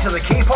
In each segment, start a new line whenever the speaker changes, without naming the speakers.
to the Keep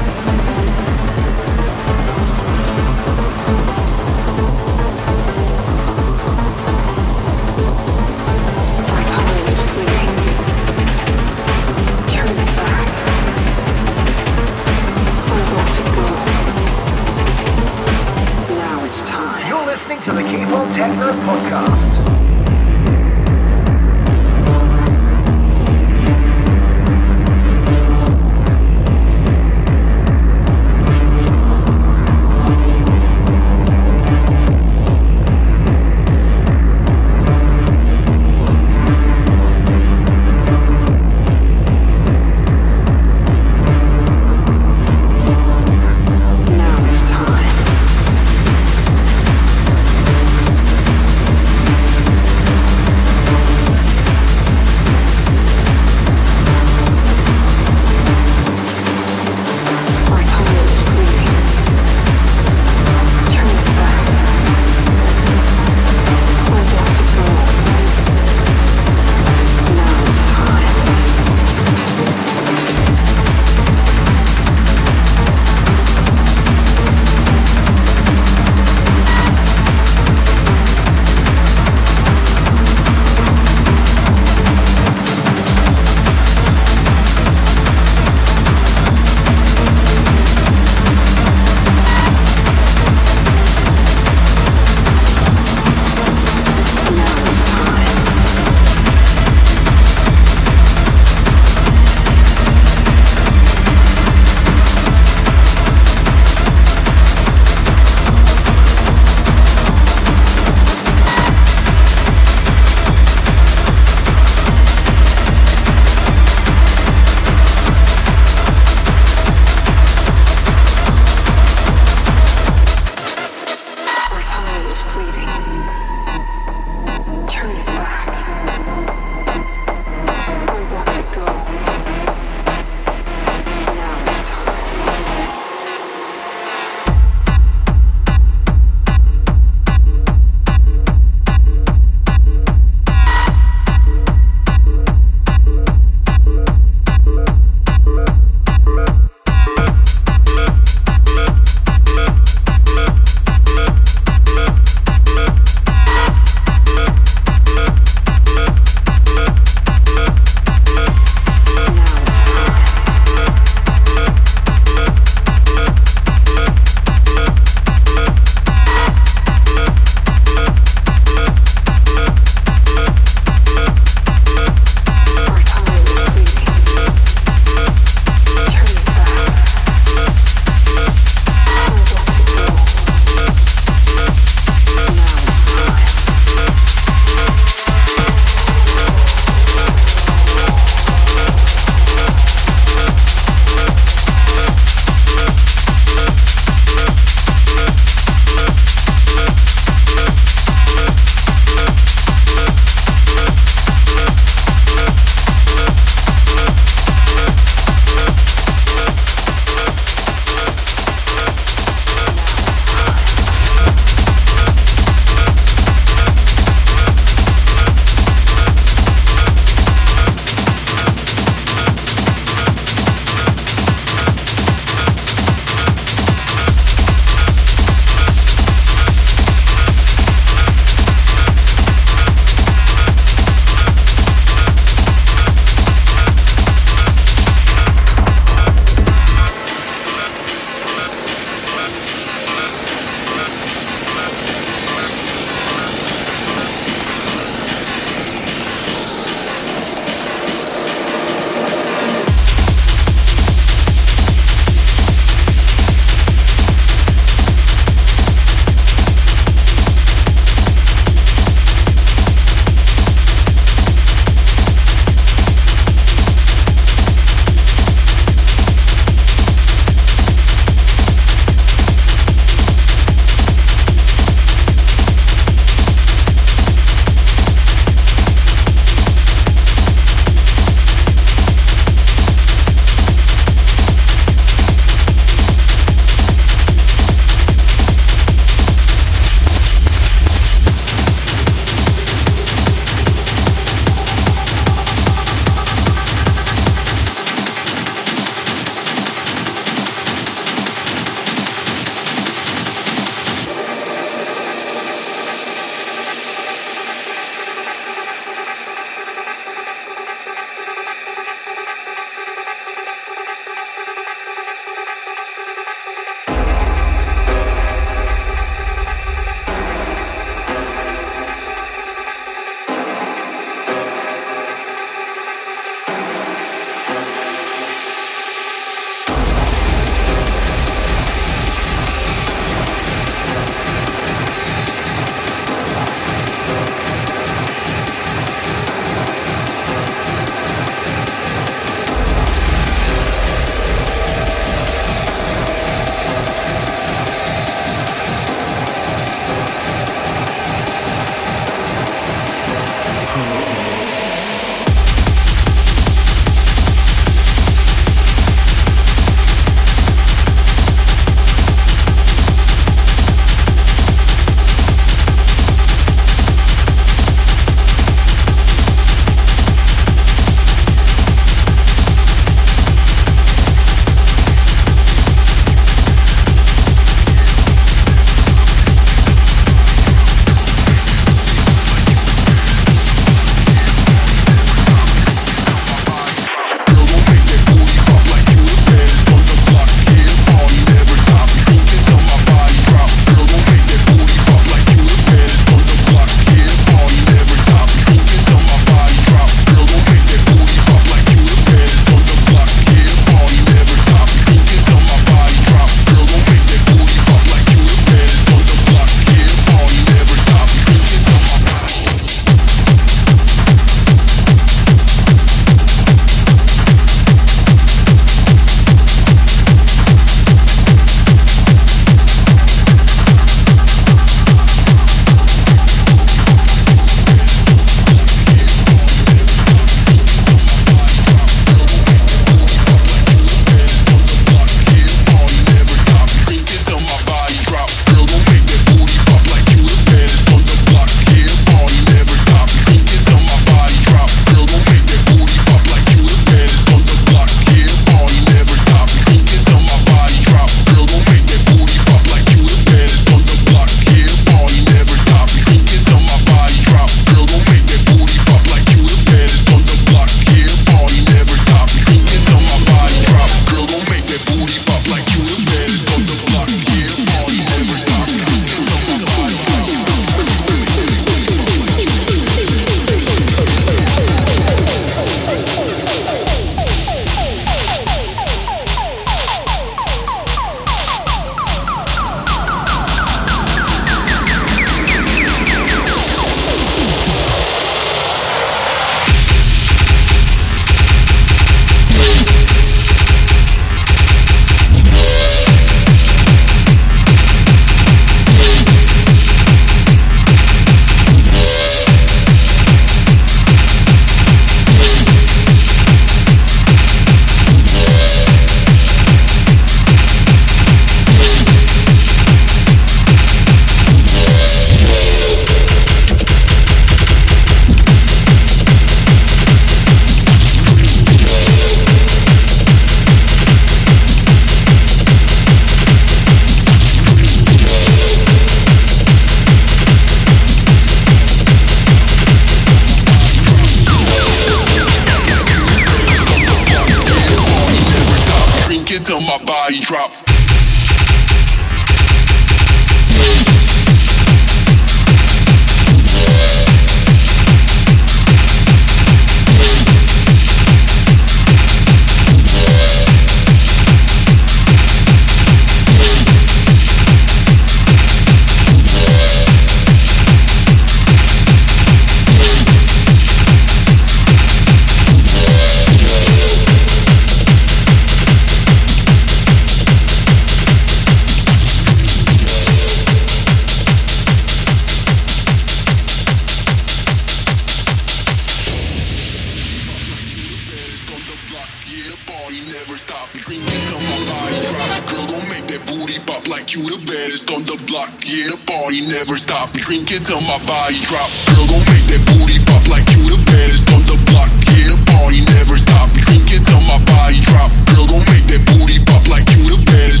stop. Drinking till my body drop. Girl, gon' make that booty pop like you the baddest on the block, yeah, the party never stop. Drinking till my body drop. Girl, gon' make that booty pop like you the baddest on the block, yeah, the party never stop. Drinking till my body drop. Girl, gon' make that booty pop like you the baddest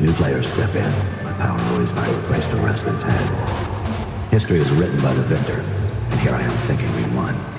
New players step in, but power always finds a place to rest its head. History is written by the victor,
and
here I am thinking we won.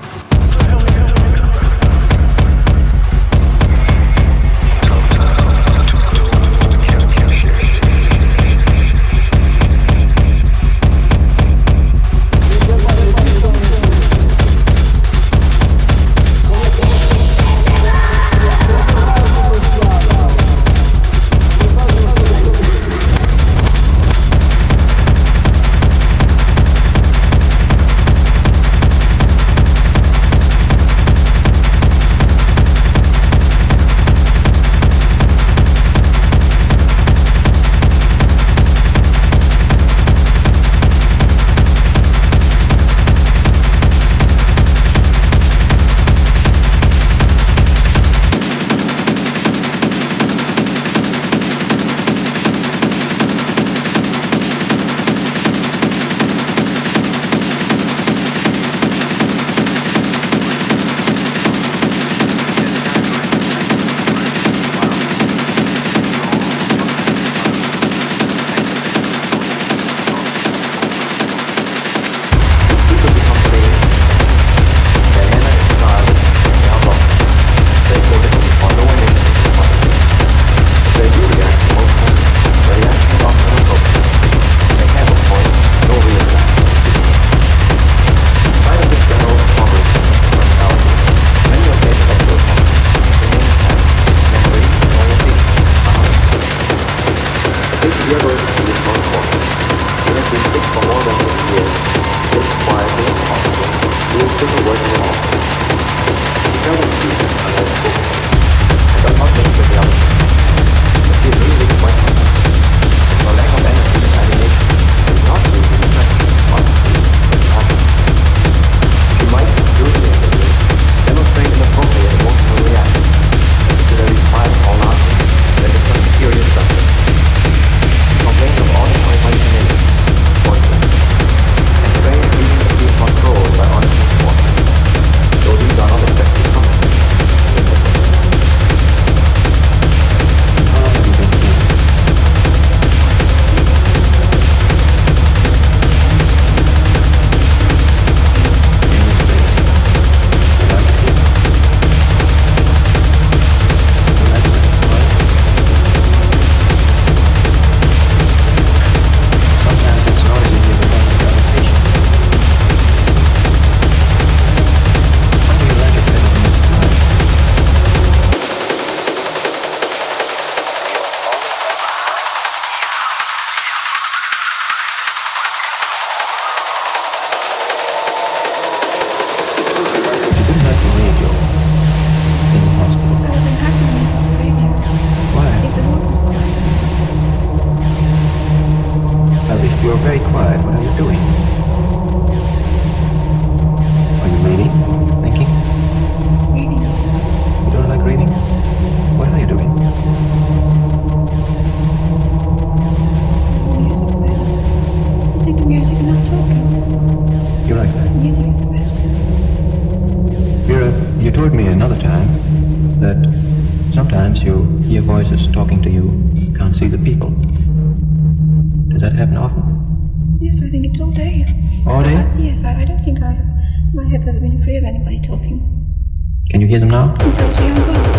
simple working at all.
Can you hear them now?